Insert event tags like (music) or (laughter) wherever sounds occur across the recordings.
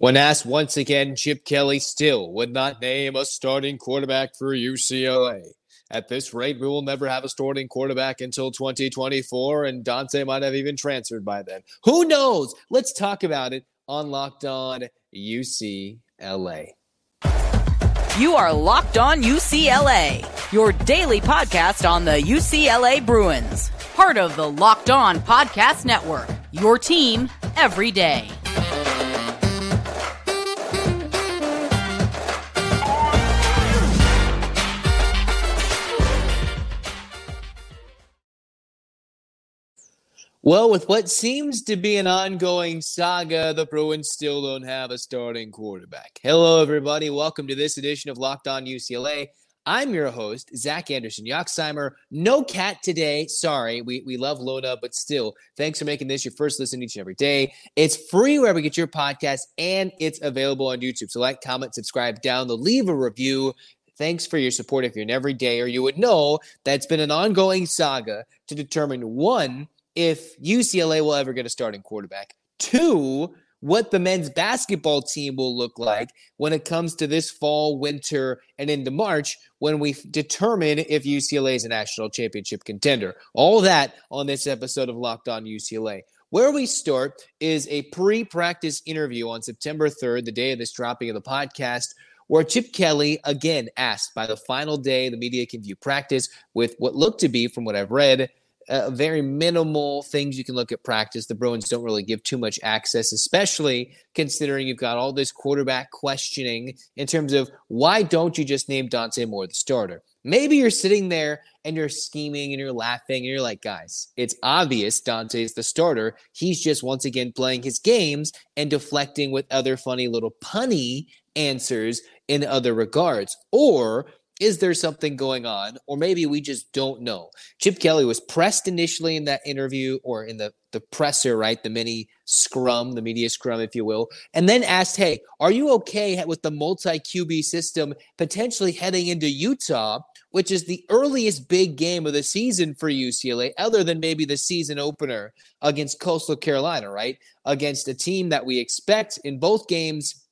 When asked once again, Chip Kelly still would not name a starting quarterback for UCLA. At this rate, we will never have a starting quarterback until 2024, and Dante might have even transferred by then. Who knows? Let's talk about it on Locked On UCLA. You are Locked On UCLA, your daily podcast on the UCLA Bruins, part of the Locked On Podcast Network, your team every day. Well, with what seems to be an ongoing saga, the Bruins still don't have a starting quarterback. Hello, everybody. Welcome to this edition of Locked On UCLA. I'm your host, Zach Anderson Yoxsimer. No cat today. Sorry. We, we love Luna, but still, thanks for making this your first listen each and every day. It's free wherever you get your podcast, and it's available on YouTube. So, like, comment, subscribe, download, leave a review. Thanks for your support if you're an everyday, or you would know that it's been an ongoing saga to determine one, if UCLA will ever get a starting quarterback. Two, what the men's basketball team will look like when it comes to this fall, winter, and into March when we determine if UCLA is a national championship contender. All that on this episode of Locked On UCLA. Where we start is a pre practice interview on September 3rd, the day of this dropping of the podcast, where Chip Kelly again asked by the final day the media can view practice with what looked to be, from what I've read, uh, very minimal things you can look at practice. The Bruins don't really give too much access, especially considering you've got all this quarterback questioning in terms of why don't you just name Dante Moore the starter? Maybe you're sitting there and you're scheming and you're laughing and you're like, guys, it's obvious Dante's the starter. He's just once again playing his games and deflecting with other funny little punny answers in other regards. Or is there something going on? Or maybe we just don't know. Chip Kelly was pressed initially in that interview or in the, the presser, right? The mini scrum, the media scrum, if you will, and then asked, Hey, are you okay with the multi QB system potentially heading into Utah, which is the earliest big game of the season for UCLA, other than maybe the season opener against Coastal Carolina, right? Against a team that we expect in both games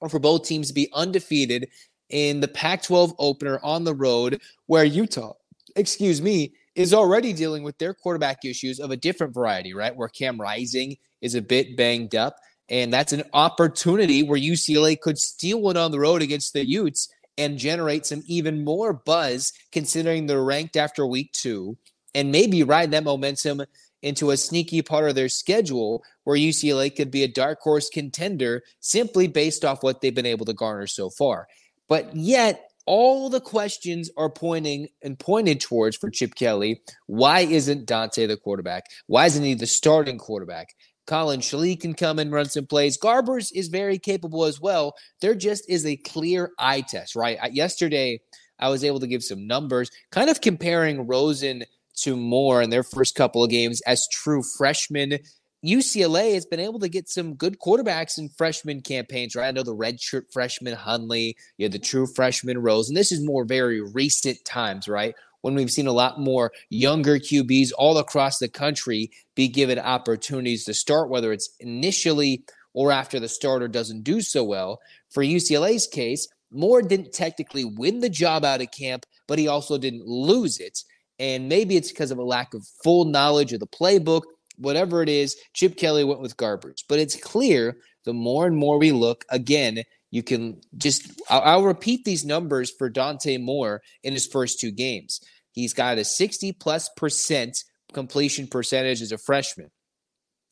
or for both teams to be undefeated in the Pac 12 opener on the road, where Utah, excuse me, is already dealing with their quarterback issues of a different variety, right? Where Cam Rising is a bit banged up. And that's an opportunity where UCLA could steal one on the road against the Utes and generate some even more buzz considering they're ranked after week two and maybe ride that momentum into a sneaky part of their schedule where UCLA could be a dark horse contender simply based off what they've been able to garner so far. But yet, all the questions are pointing and pointed towards for Chip Kelly. Why isn't Dante the quarterback? Why isn't he the starting quarterback? Collin Schlee can come and run some plays. Garbers is very capable as well. There just is a clear eye test, right? Yesterday, I was able to give some numbers, kind of comparing Rosen to Moore in their first couple of games as true freshmen. UCLA has been able to get some good quarterbacks in freshman campaigns, right? I know the redshirt freshman Hundley, you had the true freshman Rose, and this is more very recent times, right? When we've seen a lot more younger QBs all across the country be given opportunities to start, whether it's initially or after the starter doesn't do so well. For UCLA's case, Moore didn't technically win the job out of camp, but he also didn't lose it. And maybe it's because of a lack of full knowledge of the playbook whatever it is, Chip Kelly went with Garbers. But it's clear the more and more we look, again, you can just, I'll, I'll repeat these numbers for Dante Moore in his first two games. He's got a 60 plus percent completion percentage as a freshman.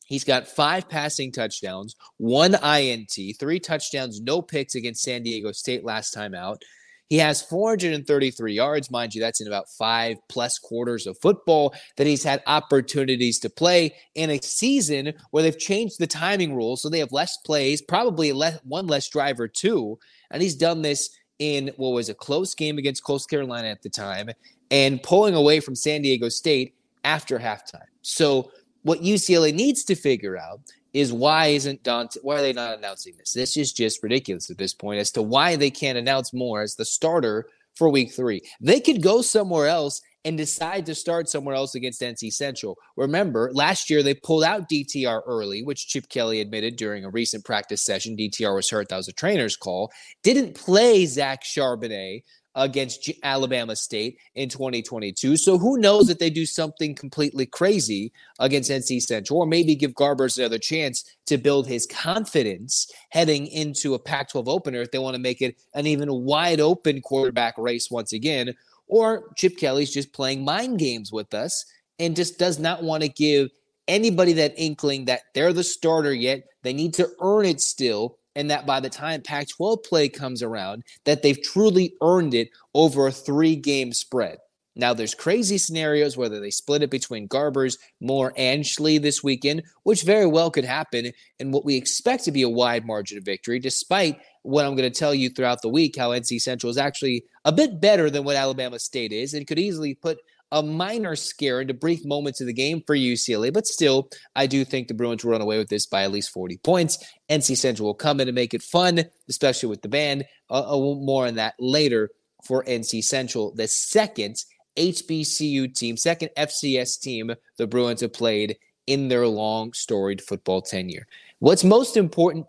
He's got five passing touchdowns, one INT, three touchdowns, no picks against San Diego State last time out. He has 433 yards, mind you, that's in about five plus quarters of football that he's had opportunities to play in a season where they've changed the timing rules. So they have less plays, probably less, one less driver, too. And he's done this in what was a close game against Coastal Carolina at the time and pulling away from San Diego State after halftime. So what UCLA needs to figure out is why isn't Dante? Why are they not announcing this? This is just ridiculous at this point as to why they can't announce more as the starter for week three. They could go somewhere else and decide to start somewhere else against NC Central. Remember, last year they pulled out DTR early, which Chip Kelly admitted during a recent practice session. DTR was hurt. That was a trainer's call. Didn't play Zach Charbonnet against Alabama State in 2022. So who knows that they do something completely crazy against NC Central, or maybe give Garbers another chance to build his confidence heading into a Pac 12 opener if they want to make it an even wide open quarterback race once again. Or Chip Kelly's just playing mind games with us and just does not want to give anybody that inkling that they're the starter yet. They need to earn it still and that by the time Pac-12 play comes around, that they've truly earned it over a three-game spread. Now, there's crazy scenarios whether they split it between Garbers, Moore, and Schlee this weekend, which very well could happen in what we expect to be a wide margin of victory, despite what I'm going to tell you throughout the week how NC Central is actually a bit better than what Alabama State is and could easily put a minor scare into brief moments of the game for UCLA, but still, I do think the Bruins will run away with this by at least 40 points. NC Central will come in and make it fun, especially with the band. Uh, more on that later for NC Central, the second HBCU team, second FCS team the Bruins have played in their long storied football tenure. What's most important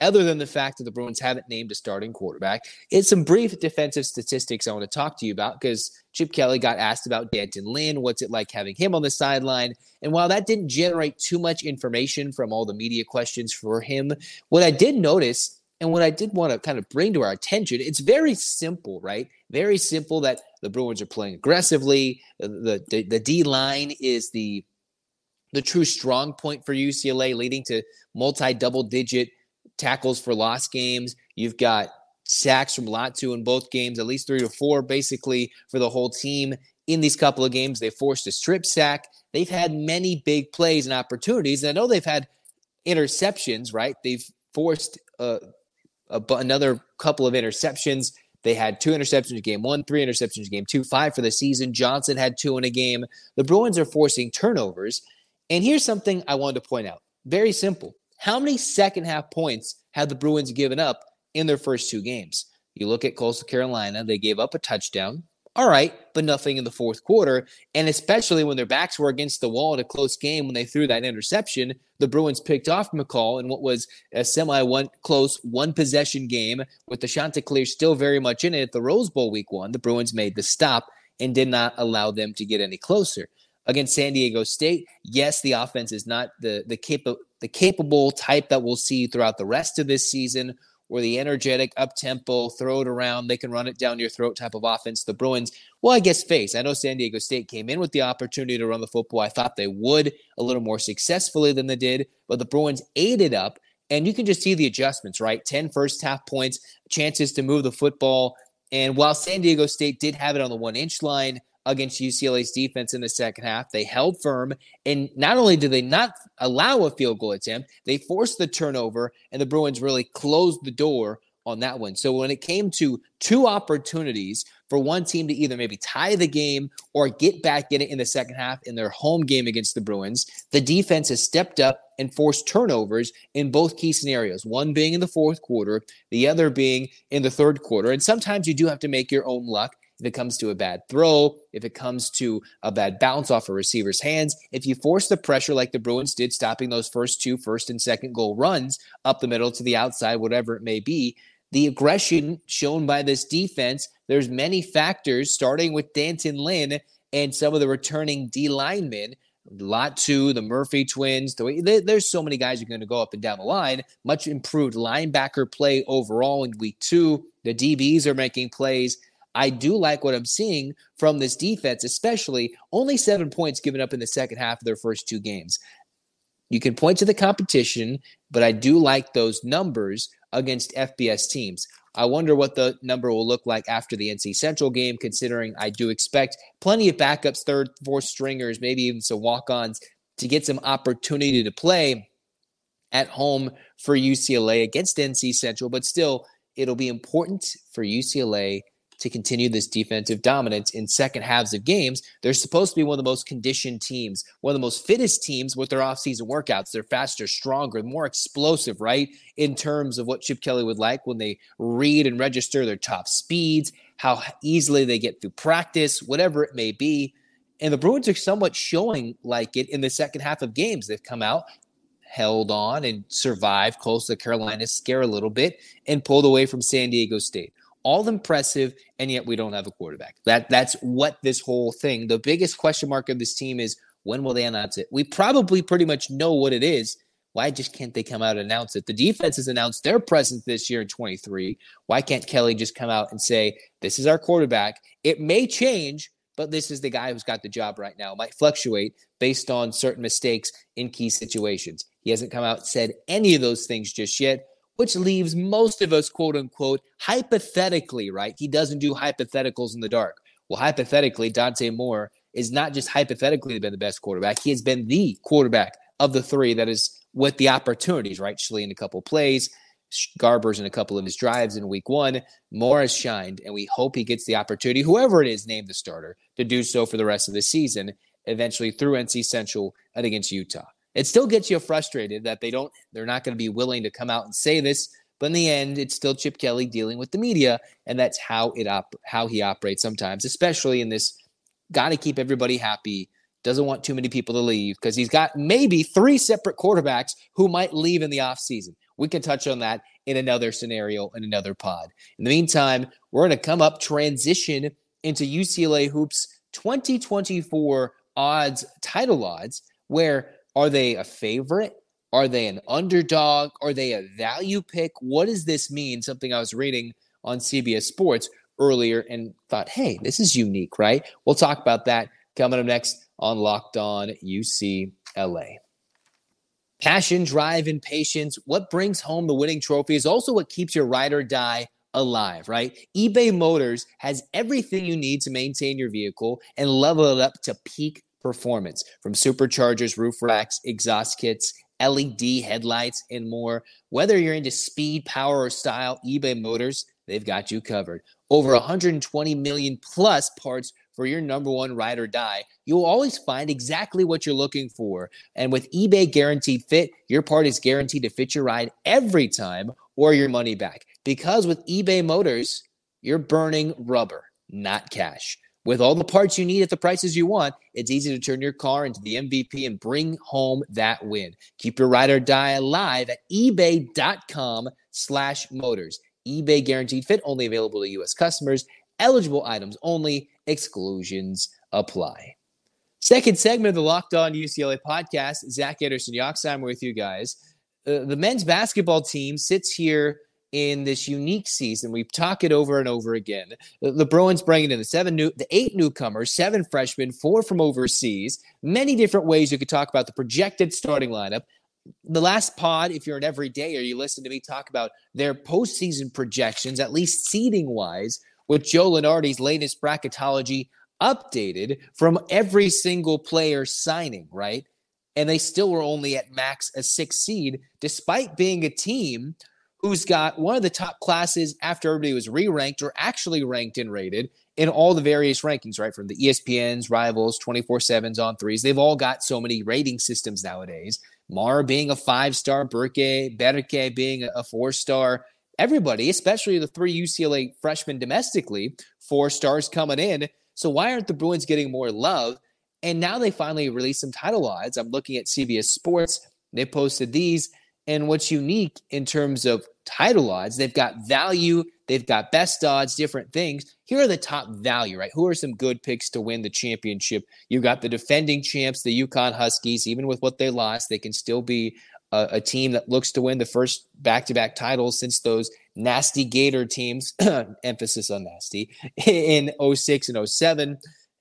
other than the fact that the Bruins haven't named a starting quarterback. It's some brief defensive statistics I want to talk to you about because Chip Kelly got asked about D'Anton Lynn. What's it like having him on the sideline? And while that didn't generate too much information from all the media questions for him, what I did notice and what I did want to kind of bring to our attention, it's very simple, right? Very simple that the Bruins are playing aggressively. The, the, the D line is the the true strong point for UCLA, leading to multi double digit tackles for lost games. You've got sacks from Latu in both games, at least three to four, basically for the whole team. In these couple of games, they forced a strip sack. They've had many big plays and opportunities. And I know they've had interceptions, right? They've forced uh, a, another couple of interceptions. They had two interceptions in game one, three interceptions in game two, five for the season. Johnson had two in a game. The Bruins are forcing turnovers. And here's something I wanted to point out very simple. How many second half points have the Bruins given up in their first two games? You look at Coastal Carolina, they gave up a touchdown. All right, but nothing in the fourth quarter. And especially when their backs were against the wall in a close game when they threw that interception, the Bruins picked off McCall in what was a semi one close one possession game with the Chanticleer still very much in it at the Rose Bowl week one. The Bruins made the stop and did not allow them to get any closer against San Diego State. Yes, the offense is not the the capable the capable type that we'll see throughout the rest of this season, or the energetic, up tempo, throw it around, they can run it down your throat type of offense. The Bruins, well, I guess face. I know San Diego State came in with the opportunity to run the football. I thought they would a little more successfully than they did, but the Bruins ate it up. And you can just see the adjustments, right? 10 first half points, chances to move the football. And while San Diego State did have it on the one inch line, against UCLA's defense in the second half. They held firm, and not only did they not allow a field goal attempt, they forced the turnover, and the Bruins really closed the door on that one. So when it came to two opportunities for one team to either maybe tie the game or get back in it in the second half in their home game against the Bruins, the defense has stepped up and forced turnovers in both key scenarios. One being in the fourth quarter, the other being in the third quarter. And sometimes you do have to make your own luck if it comes to a bad throw, if it comes to a bad bounce off a receiver's hands, if you force the pressure like the Bruins did, stopping those first two first and second goal runs up the middle to the outside, whatever it may be, the aggression shown by this defense, there's many factors, starting with D'Anton Lynn and some of the returning D linemen. Latu, the Murphy twins. The there's so many guys are going to go up and down the line. Much improved linebacker play overall in week two. The DBs are making plays. I do like what I'm seeing from this defense, especially only seven points given up in the second half of their first two games. You can point to the competition, but I do like those numbers against FBS teams. I wonder what the number will look like after the NC Central game, considering I do expect plenty of backups, third, fourth stringers, maybe even some walk ons to get some opportunity to play at home for UCLA against NC Central. But still, it'll be important for UCLA to continue this defensive dominance in second halves of games. They're supposed to be one of the most conditioned teams, one of the most fittest teams with their offseason workouts. They're faster, stronger, more explosive, right? In terms of what Chip Kelly would like when they read and register their top speeds, how easily they get through practice, whatever it may be. And the Bruins are somewhat showing like it in the second half of games. They've come out, held on, and survived Coastal Carolina's scare a little bit and pulled away from San Diego State. All impressive, and yet we don't have a quarterback. That that's what this whole thing. The biggest question mark of this team is when will they announce it? We probably pretty much know what it is. Why just can't they come out and announce it? The defense has announced their presence this year in 23. Why can't Kelly just come out and say, This is our quarterback? It may change, but this is the guy who's got the job right now. It might fluctuate based on certain mistakes in key situations. He hasn't come out said any of those things just yet, which leaves most of us, quote unquote, hypothetically, right? He doesn't do hypotheticals in the dark. Well, hypothetically, Dante Moore is not just hypothetically been the best quarterback, he has been the quarterback of the three that is with the opportunities, right? Schlee in a couple plays, Garbers in a couple of his drives in week one. Moore has shined, and we hope he gets the opportunity, whoever it is named the starter, to do so for the rest of the season, eventually through NC Central and against Utah. It still gets you frustrated that they don't, they're not going to be willing to come out and say this, but in the end, it's still Chip Kelly dealing with the media, and that's how it op- how he operates sometimes, especially in this. Got to keep everybody happy. Doesn't want too many people to leave because he's got maybe three separate quarterbacks who might leave in the offseason. We can touch on that in another scenario in another pod. In the meantime, we're going to come up, transition into UCLA Hoops 2024 odds, title odds, where are they a favorite? Are they an underdog? Are they a value pick? What does this mean? Something I was reading on CBS Sports earlier and thought, hey, this is unique, right? We'll talk about that coming up next on Locked On UCLA. Passion, drive, and patience. What brings home the winning trophy is also what keeps your ride or die alive, right? eBay Motors has everything you need to maintain your vehicle and level it up to peak performance from superchargers, roof racks, exhaust kits, LED headlights, and more. Whether you're into speed, power, or style, eBay Motors, they've got you covered. Over 120 million plus parts for your number one ride or die, you'll always find exactly what you're looking for. And with eBay Guaranteed Fit, your part is guaranteed to fit your ride every time or your money back. Because with eBay Motors, you're burning rubber, not cash. With all the parts you need at the prices you want, it's easy to turn your car into the MVP and bring home that win. Keep your ride or die alive at ebay.com slash motors. eBay guaranteed fit only available to U.S. customers. Eligible items only. Exclusions apply. Second segment of the Locked On UCLA podcast. Zach Anderson Yoxsimer with you guys. Uh, the men's basketball team sits here in this unique season. We talk it over and over again. The, the Bruins bringing in the seven new, the eight newcomers, seven freshmen, four from overseas. Many different ways you could talk about the projected starting lineup the last pod, if you're an everyday or you listen to me talk about their postseason projections, at least seeding wise, with Joe Lunardi's latest bracketology updated from every single player signing, right? And they still were only at max a six seed, despite being a team who's got one of the top classes after everybody was re ranked or actually ranked and rated in all the various rankings, right? From the ESPN's, Rivals, 24 7s, on threes. They've all got so many rating systems nowadays. Mar being a five star, Berke, Berke being a four star everybody, especially the three UCLA freshmen domestically, four stars coming in. So why aren't the Bruins getting more love? And now they finally released some title odds. I'm looking at CBS Sports. They posted these. And what's unique in terms of title odds, they've got value, they've got best odds, different things. Here are the top value, right? Who are some good picks to win the championship? You've got the defending champs, the UConn Huskies. Even with what they lost, they can still be a, a team that looks to win the first back to back titles since those nasty Gator teams, (clears throat) emphasis on nasty, (laughs) in 06 and 07.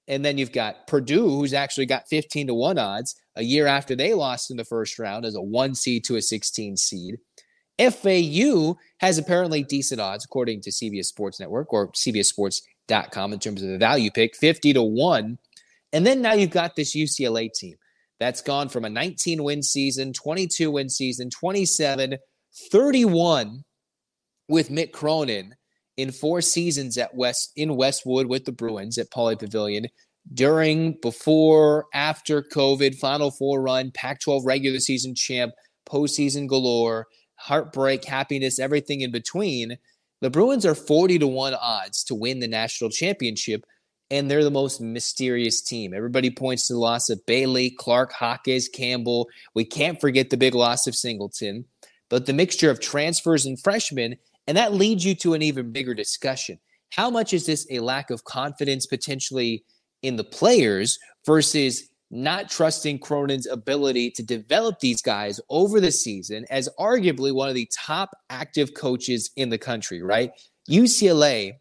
And then you've got Purdue, who's actually got 15 to 1 odds a year after they lost in the first round as a one seed to a 16 seed. FAU has apparently decent odds, according to CBS Sports Network or CBSSports.com, in terms of the value pick 50 to 1. And then now you've got this UCLA team that's gone from a 19 win season, 22 win season, 27, 31 with Mick Cronin in four seasons at West in Westwood with the Bruins at Pauley Pavilion during, before, after COVID, Final Four run, Pac 12 regular season champ, postseason galore, heartbreak, happiness, everything in between. The Bruins are 40 to 1 odds to win the national championship, and they're the most mysterious team. Everybody points to the loss of Bailey, Clark, Jaquez, Campbell. We can't forget the big loss of Singleton, but the mixture of transfers and freshmen, and that leads you to an even bigger discussion. How much is this a lack of confidence potentially in the players versus not trusting Cronin's ability to develop these guys over the season as arguably one of the top active coaches in the country, right? UCLA,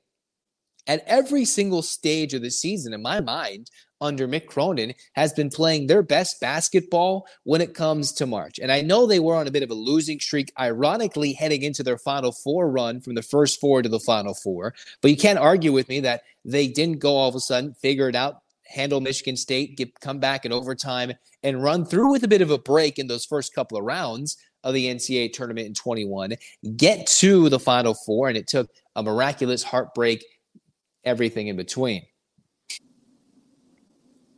at every single stage of the season, in my mind, under Mick Cronin, has been playing their best basketball when it comes to March. And I know they were on a bit of a losing streak, ironically, heading into their Final Four run from the first four to the Final Four. But you can't argue with me that they didn't go all of a sudden, figure it out, handle Michigan State, get, come back in overtime, and run through with a bit of a break in those first couple of rounds of the NCAA tournament in 21, get to the Final Four, and it took a miraculous heartbreak, everything in between.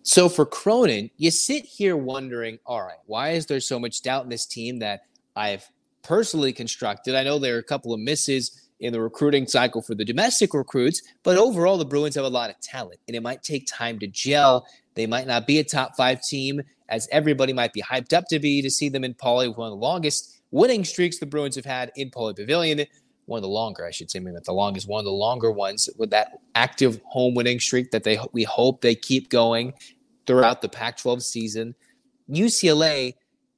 So for Cronin, you sit here wondering, all right, why is there so much doubt in this team that I've personally constructed? I know there are a couple of misses in the recruiting cycle for the domestic recruits. But overall, the Bruins have a lot of talent, and it might take time to gel. They might not be a top five team, as everybody might be hyped up to be, to see them in Pauley, one of the longest winning streaks the Bruins have had in Pauley Pavilion. One of the longer, I should say, maybe not the longest, one of the longer ones with that active home winning streak that they we hope they keep going throughout the Pac-12 season. UCLA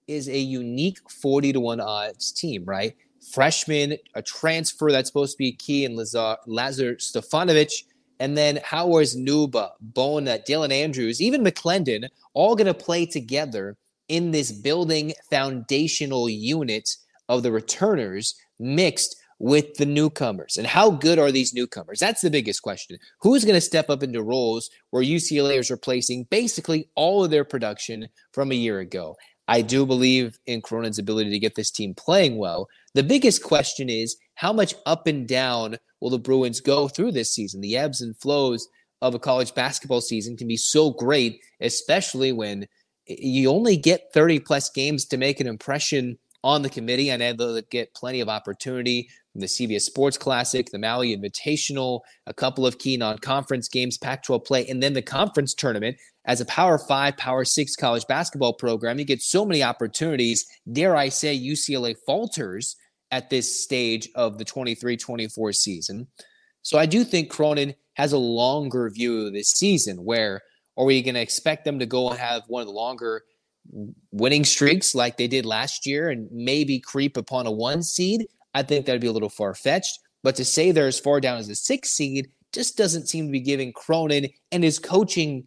is a unique 40 to 1 odds team, right? freshman, a transfer that's supposed to be key in Lazar, Lazar Stefanovic, and then Howard's Nwuba, Bona, Dylan Andrews, even McClendon, all going to play together in this building foundational unit of the returners mixed with the newcomers. And how good are these newcomers? That's the biggest question. Who's going to step up into roles where UCLA is replacing basically all of their production from a year ago? I do believe in Cronin's ability to get this team playing well, the biggest question is how much up and down will the Bruins go through this season? The ebbs and flows of a college basketball season can be so great, especially when you only get 30 plus games to make an impression on the committee. Know they'll get plenty of opportunity the CBS Sports Classic, the Maui Invitational, a couple of key non conference games, Pac 12 play, and then the conference tournament. As a Power Five, Power Six college basketball program, you get so many opportunities. Dare I say, UCLA falters at this stage of the 23 24 season. So I do think Cronin has a longer view of this season where are we going to expect them to go and have one of the longer winning streaks like they did last year and maybe creep upon a one seed? I think that'd be a little far fetched. But to say they're as far down as a six seed just doesn't seem to be giving Cronin and his coaching,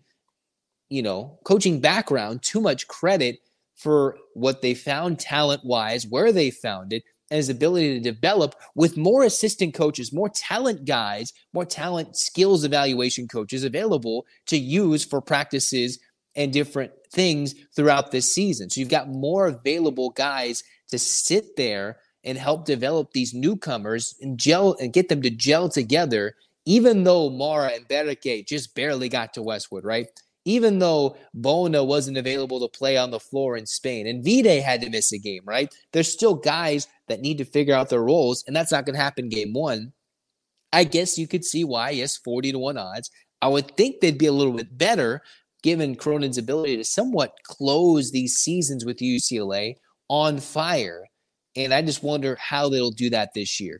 you know, coaching background too much credit for what they found talent wise, where they found it, and his ability to develop with more assistant coaches, more talent guys, more talent skills evaluation coaches available to use for practices and different things throughout this season. So you've got more available guys to sit there and help develop these newcomers and gel and get them to gel together, even though Mara and Berke just barely got to Westwood, right? even though Bona wasn't available to play on the floor in Spain and Vide had to miss a game, right? There's still guys that need to figure out their roles, and that's not going to happen game one. I guess you could see why, yes, 40 to 1 odds. I would think they'd be a little bit better given Cronin's ability to somewhat close these seasons with UCLA on fire. And I just wonder how they'll do that this year.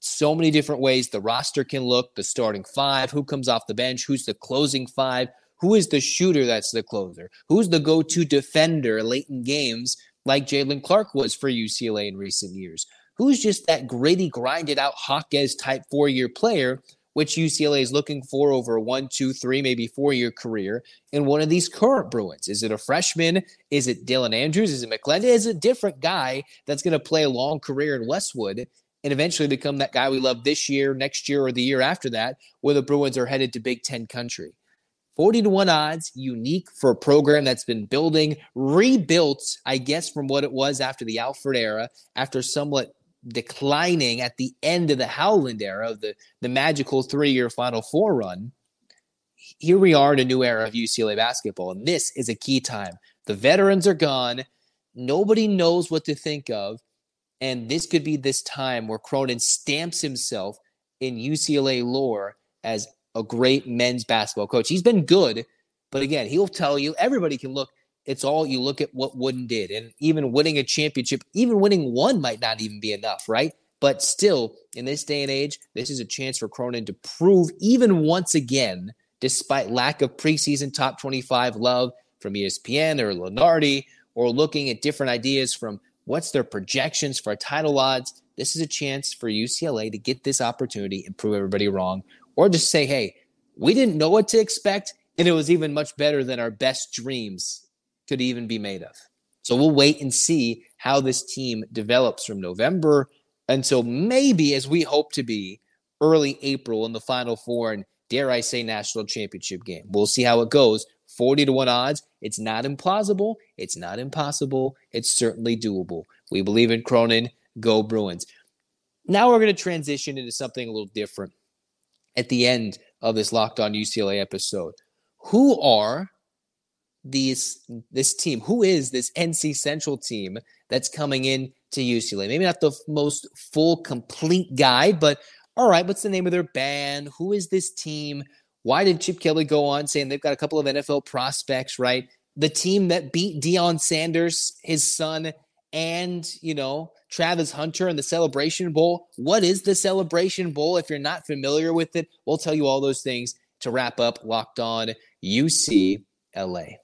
So many different ways the roster can look, the starting five, who comes off the bench, who's the closing five, who is the shooter that's the closer? Who's the go to defender late in games like Jaylen Clark was for UCLA in recent years? Who's just that gritty, grinded out Jaquez type four year player, which UCLA is looking for over a one, two, three, maybe four year career in one of these current Bruins? Is it a freshman? Is it Dylan Andrews? Is it McClendon? Is it a different guy that's going to play a long career in Westwood? and eventually become that guy we love this year, next year, or the year after that, where the Bruins are headed to Big Ten country. 40 to 1 odds, unique for a program that's been building, rebuilt, I guess, from what it was after the Alford era, after somewhat declining at the end of the Howland era of the, the magical three year Final Four run. Here we are in a new era of UCLA basketball, and this is a key time. The veterans are gone. Nobody knows what to think of. And this could be this time where Cronin stamps himself in UCLA lore as a great men's basketball coach. He's been good, but again, he'll tell you everybody can look. It's all you look at what Wooden did, and even winning a championship, even winning one might not even be enough, right? But still, in this day and age, this is a chance for Cronin to prove even once again, despite lack of preseason top 25 love from ESPN or Lunardi, or looking at different ideas from what's their projections for title odds. This is a chance for UCLA to get this opportunity and prove everybody wrong, or just say, hey, we didn't know what to expect, and it was even much better than our best dreams could even be made of. So we'll wait and see how this team develops from November until maybe, as we hope to be, early April in the Final Four and dare I say national championship game. We'll see how it goes. 40 to 1 odds. It's not implausible. It's not impossible. It's certainly doable. We believe in Cronin. Go Bruins. Now we're going to transition into something a little different at the end of this Locked On UCLA episode. Who are these this team? Who is this NC Central team that's coming in to UCLA? Maybe not the most full complete guide, but all right, what's the name of their band? Who is this team? Why did Chip Kelly go on saying they've got a couple of NFL prospects, right? The team that beat Deion Sanders, his son, and, you know, Travis Hunter in the Celebration Bowl. What is the Celebration Bowl? If you're not familiar with it, we'll tell you all those things to wrap up Locked On UCLA.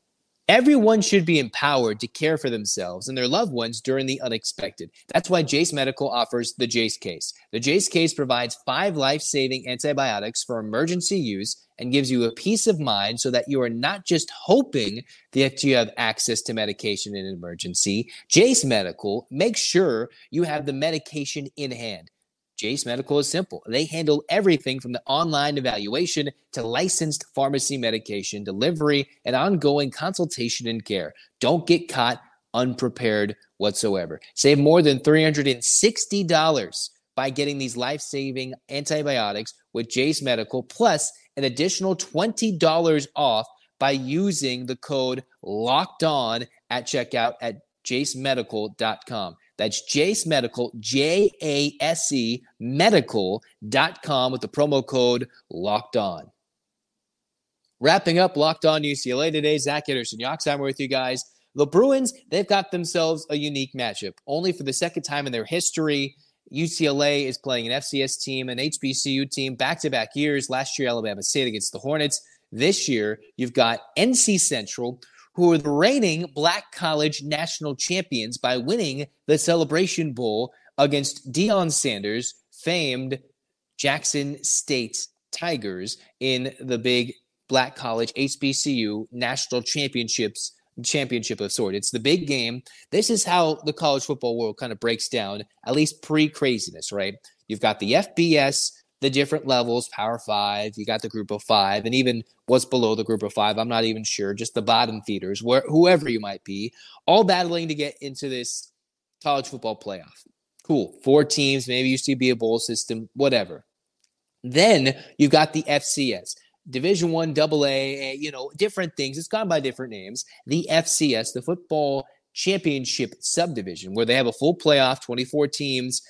Everyone should be empowered to care for themselves and their loved ones during the unexpected. That's why Jase Medical offers the Jase case. The Jase case provides five life saving antibiotics for emergency use and gives you a peace of mind so that you are not just hoping that you have access to medication in an emergency. Jase Medical makes sure you have the medication in hand. Jase Medical is simple. They handle everything from the online evaluation to licensed pharmacy medication delivery and ongoing consultation and care. Don't get caught unprepared whatsoever. Save more than $360 by getting these life saving antibiotics with Jase Medical, plus an additional $20 off by using the code locked on at checkout at jasemedical.com. That's Jase Medical, J A S E medical.com with the promo code locked on. Wrapping up Locked On UCLA today, Zach Anderson, Yoxsimer with you guys. The Bruins, they've got themselves a unique matchup. Only for the second time in their history, UCLA is playing an FCS team, an HBCU team, back to back years. Last year, Alabama State against the Hornets. This year, you've got NC Central, who are the reigning Black College national champions by winning the Celebration Bowl against Deion Sanders, famed Jackson State Tigers in the big Black College HBCU national championships championship of sort. It's the big game. This is how the college football world kind of breaks down, at least pre craziness, right? You've got the FBS, the different levels, Power Five, you got the Group of Five, and even what's below the Group of Five. I'm not even sure. Just the bottom feeders, whoever you might be, all battling to get into this college football playoff. Cool, four teams. Maybe used to be a bowl system, whatever. Then you've got the FCS. Division One, Double A, eh, you know, different things. It's gone by different names. The FCS, the Football Championship Subdivision, where they have a full playoff, 24 teams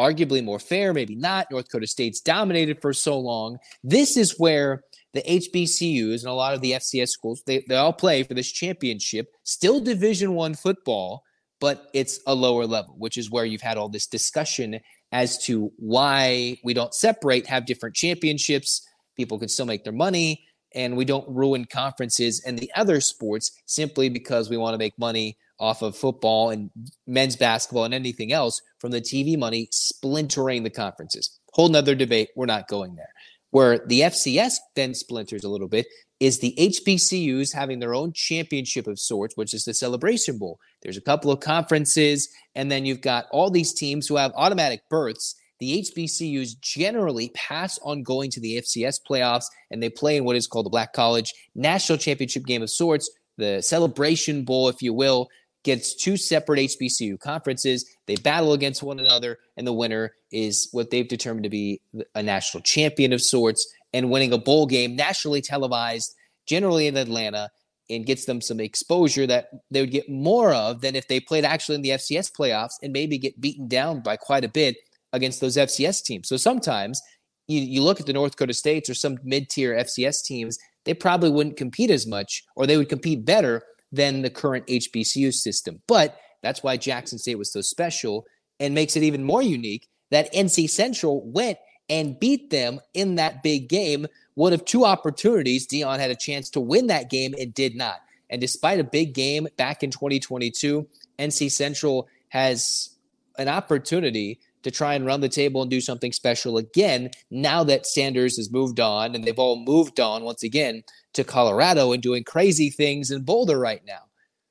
arguably more fair, maybe not. North Dakota State's dominated for so long. This is where the HBCUs and a lot of the FCS schools they, they all play for this championship, still Division One football, but it's a lower level, which is where you've had all this discussion as to why we don't separate, have different championships. People can still make their money, and we don't ruin conferences and the other sports simply because we want to make money off of football and men's basketball and anything else from the TV money splintering the conferences. Whole nother debate. We're not going there. Where the FCS then splinters a little bit is the HBCUs having their own championship of sorts, which is the Celebration Bowl. There's a couple of conferences, and then you've got all these teams who have automatic berths. The HBCUs generally pass on going to the FCS playoffs, and they play in what is called the Black College National Championship game of sorts, the Celebration Bowl, if you will, gets two separate HBCU conferences. They battle against one another, and the winner is what they've determined to be a national champion of sorts and winning a bowl game nationally televised, generally in Atlanta, and gets them some exposure that they would get more of than if they played actually in the FCS playoffs and maybe get beaten down by quite a bit against those FCS teams. So sometimes you, you look at the North Dakota States or some mid tier FCS teams, they probably wouldn't compete as much or they would compete better than the current HBCU system. But that's why Jackson State was so special and makes it even more unique that NC Central went and beat them in that big game. One of two opportunities, Deion had a chance to win that game and did not. And despite a big game back in 2022, NC Central has an opportunity to try and run the table and do something special again now that Sanders has moved on and they've all moved on once again to Colorado and doing crazy things in Boulder right now.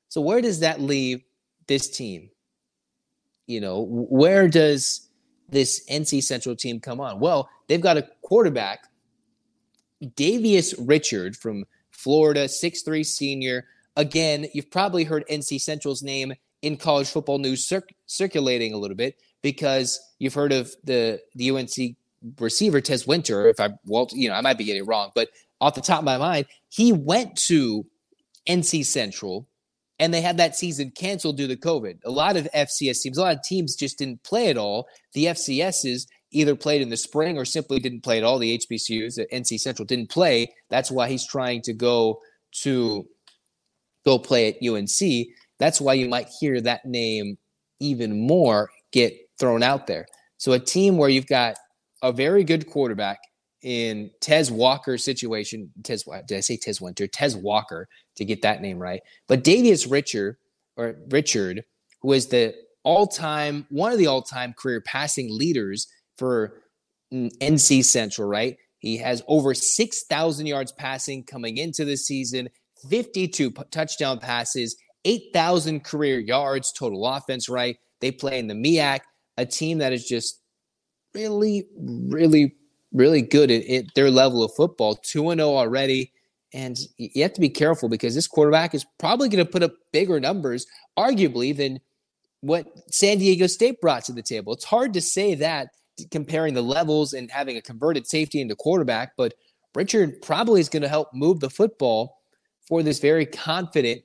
So where does that leave this team? You know, where does this NC Central team come on? Well, they've got a quarterback, Davius Richard from Florida, six-three senior. Again, you've probably heard NC Central's name in college football news cir- circulating a little bit because you've heard of the the UNC receiver Tez Winter. If I well, you know, I might be getting it wrong, but off the top of my mind, he went to NC Central and they had that season canceled due to COVID. A lot of FCS teams, a lot of teams just didn't play at all. The FCSs either played in the spring or simply didn't play at all. The HBCUs at NC Central didn't play. That's why he's trying to go to go play at UNC. That's why you might hear that name even more get thrown out there. So a team where you've got a very good quarterback in Tez Walker's situation. Tez, did I say Tez Winter? Tez Walker to get that name right. But Davius Richard or Richard, who is the all-time one of the all-time career passing leaders for NC Central, right? He has over 6,000 yards passing coming into the season, 52 p- touchdown passes, 8,000 career yards total offense, right? They play in the MEAC, a team that is just really, really, really good at, at their level of football. 2 0 already. And you have to be careful because this quarterback is probably going to put up bigger numbers, arguably, than what San Diego State brought to the table. It's hard to say that comparing the levels and having a converted safety into quarterback, but Richard probably is going to help move the football for this very confident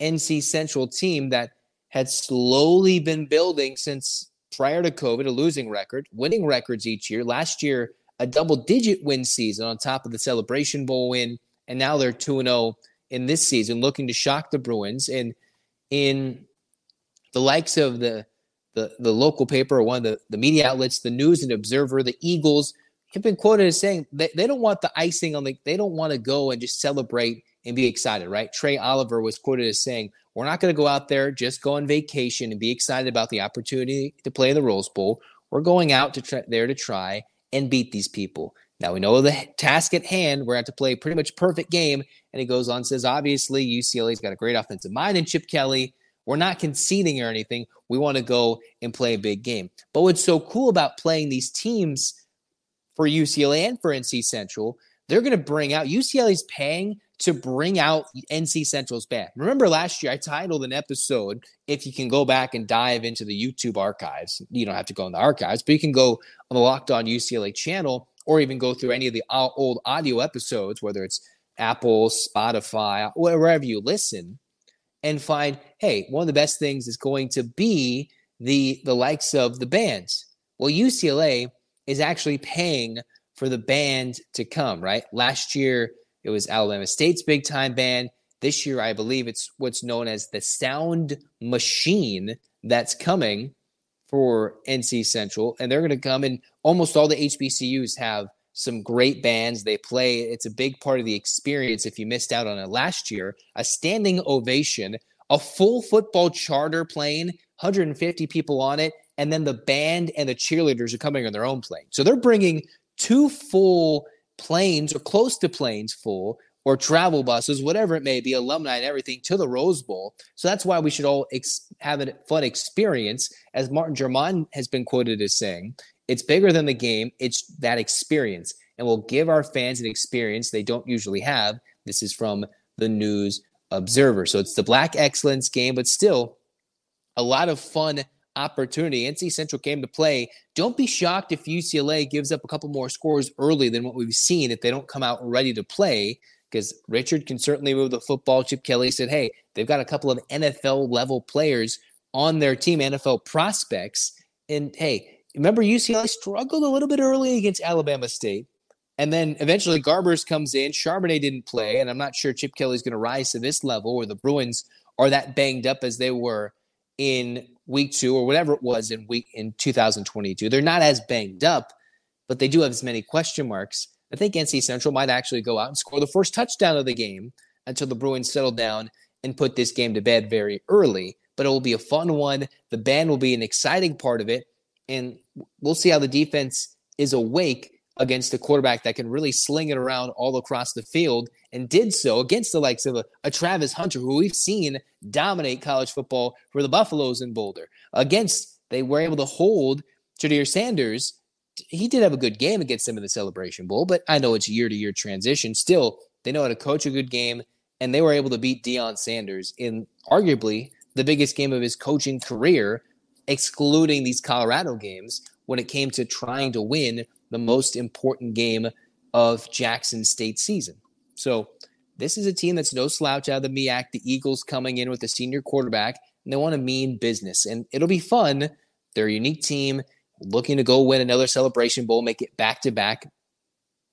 NC Central team that had slowly been building since prior to COVID, a losing record, winning records each year. Last year, a double digit win season on top of the Celebration Bowl win. And now they're 2 0 in this season, looking to shock the Bruins. And in the likes of the the, the local paper or one of the, the media outlets, the News and Observer, the Eagles have been quoted as saying they, they don't want the icing on the, they don't want to go and just celebrate and be excited, right? Trey Oliver was quoted as saying, We're not going to go out there, just go on vacation and be excited about the opportunity to play in the Rose Bowl. We're going out to there to try and beat these people. Now we know the task at hand. We're going to have to play pretty much perfect game. And he goes on says, obviously, UCLA's got a great offensive mind and Chip Kelly. We're not conceding or anything. We want to go and play a big game. But what's so cool about playing these teams for UCLA and for NC Central, they're going to bring out UCLA's paying to bring out NC Central's band. Remember last year, I titled an episode. If you can go back and dive into the YouTube archives, you don't have to go in the archives, but you can go on the Locked On UCLA channel or even go through any of the old audio episodes, whether it's Apple, Spotify, wherever you listen, and find, hey, one of the best things is going to be the the likes of the bands. Well, UCLA is actually paying for the band to come, right? Last year, it was Alabama State's big time band. This year, I believe it's what's known as the Sound Machine that's coming for NC Central. And they're going to come, and almost all the HBCUs have some great bands. They play, it's a big part of the experience if you missed out on it last year. A standing ovation, a full football charter plane, 150 people on it. And then the band and the cheerleaders are coming on their own plane. So they're bringing two full planes or close to planes full or travel buses, whatever it may be, alumni and everything to the Rose Bowl. So that's why we should all ex- have a fun experience. As Martin Jarmond has been quoted as saying, it's bigger than the game, it's that experience. And we'll give our fans an experience they don't usually have. This is from the News Observer. So it's the Black Excellence game, but still a lot of fun opportunity. NC Central came to play. Don't be shocked if UCLA gives up a couple more scores early than what we've seen if they don't come out ready to play. Because Richard can certainly move the football. Chip Kelly said, hey, they've got a couple of NFL level players on their team, NFL prospects. And hey, remember UCLA struggled a little bit early against Alabama State. And then eventually Garbers comes in. Charbonnet didn't play. And I'm not sure Chip Kelly's going to rise to this level or the Bruins are that banged up as they were in week two or whatever it was in week in 2022. They're not as banged up, but they do have as many question marks. I think NC Central might actually go out and score the first touchdown of the game until the Bruins settle down and put this game to bed very early. But it will be a fun one. The band will be an exciting part of it. And we'll see how the defense is awake against a quarterback that can really sling it around all across the field and did so against the likes of a, a, Travis Hunter, who we've seen dominate college football for the Buffaloes in Boulder. Against, they were able to hold Ja'Tavion Sanders. He did have a good game against them in the Celebration Bowl, but I know it's year to year transition. Still, they know how to coach a good game, and they were able to beat Deion Sanders in arguably the biggest game of his coaching career, excluding these Colorado games when it came to trying to win the most important game of Jackson State season. So this is a team that's no slouch out of the MEAC. The Eagles coming in with a senior quarterback, and they want to mean business. And it'll be fun. They're a unique team looking to go win another Celebration Bowl, make it back to back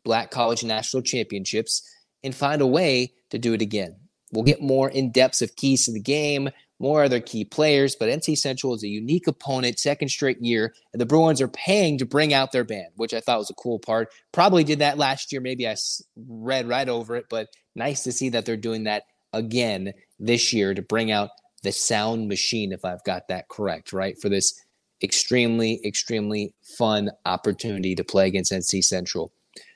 Black College National Championships, and find a way to do it again. We'll get more in depth of keys to the game, more other key players, but NC Central is a unique opponent, second straight year, and the Bruins are paying to bring out their band, which I thought was a cool part. Probably did that last year. Maybe I read right over it, but nice to see that they're doing that again this year to bring out the sound machine, if I've got that correct, right? For this extremely, extremely fun opportunity to play against NC Central.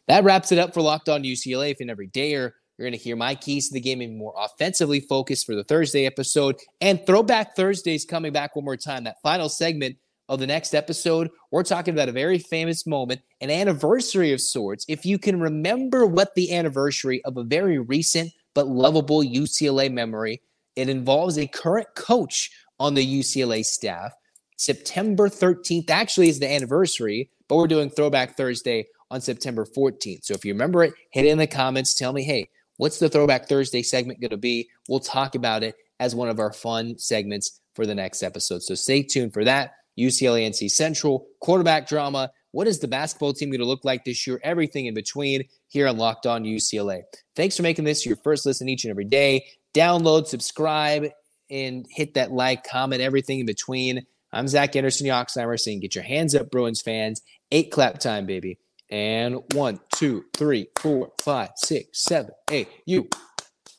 That wraps it up for Locked On UCLA. If you never dare you're going to hear my keys to the game and more offensively focused for the Thursday episode. And Throwback Thursdays coming back one more time. That final segment of the next episode, we're talking about a very famous moment, an anniversary of sorts. If you can remember what the anniversary of a very recent but lovable UCLA memory, it involves a current coach on the UCLA staff. September 13th actually is the anniversary, but we're doing Throwback Thursday on September 14th. So if you remember it, hit it in the comments. Tell me, hey, What's the Throwback Thursday segment going to be? We'll talk about it as one of our fun segments for the next episode. So stay tuned for that. UCLA NC Central, quarterback drama. What is the basketball team going to look like this year? Everything in between here on Locked On UCLA. Thanks for making this your first listen each and every day. Download, subscribe, and hit that like, comment, everything in between. I'm Zach Anderson Yoxsimer saying, get your hands up, Bruins fans. Eight clap time, baby. And one, two, three, four, five, six, seven, eight. U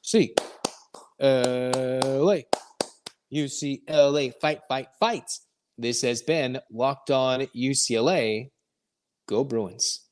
C L A. UCLA. Fight, fight, fight. This has been Locked On UCLA. Go Bruins.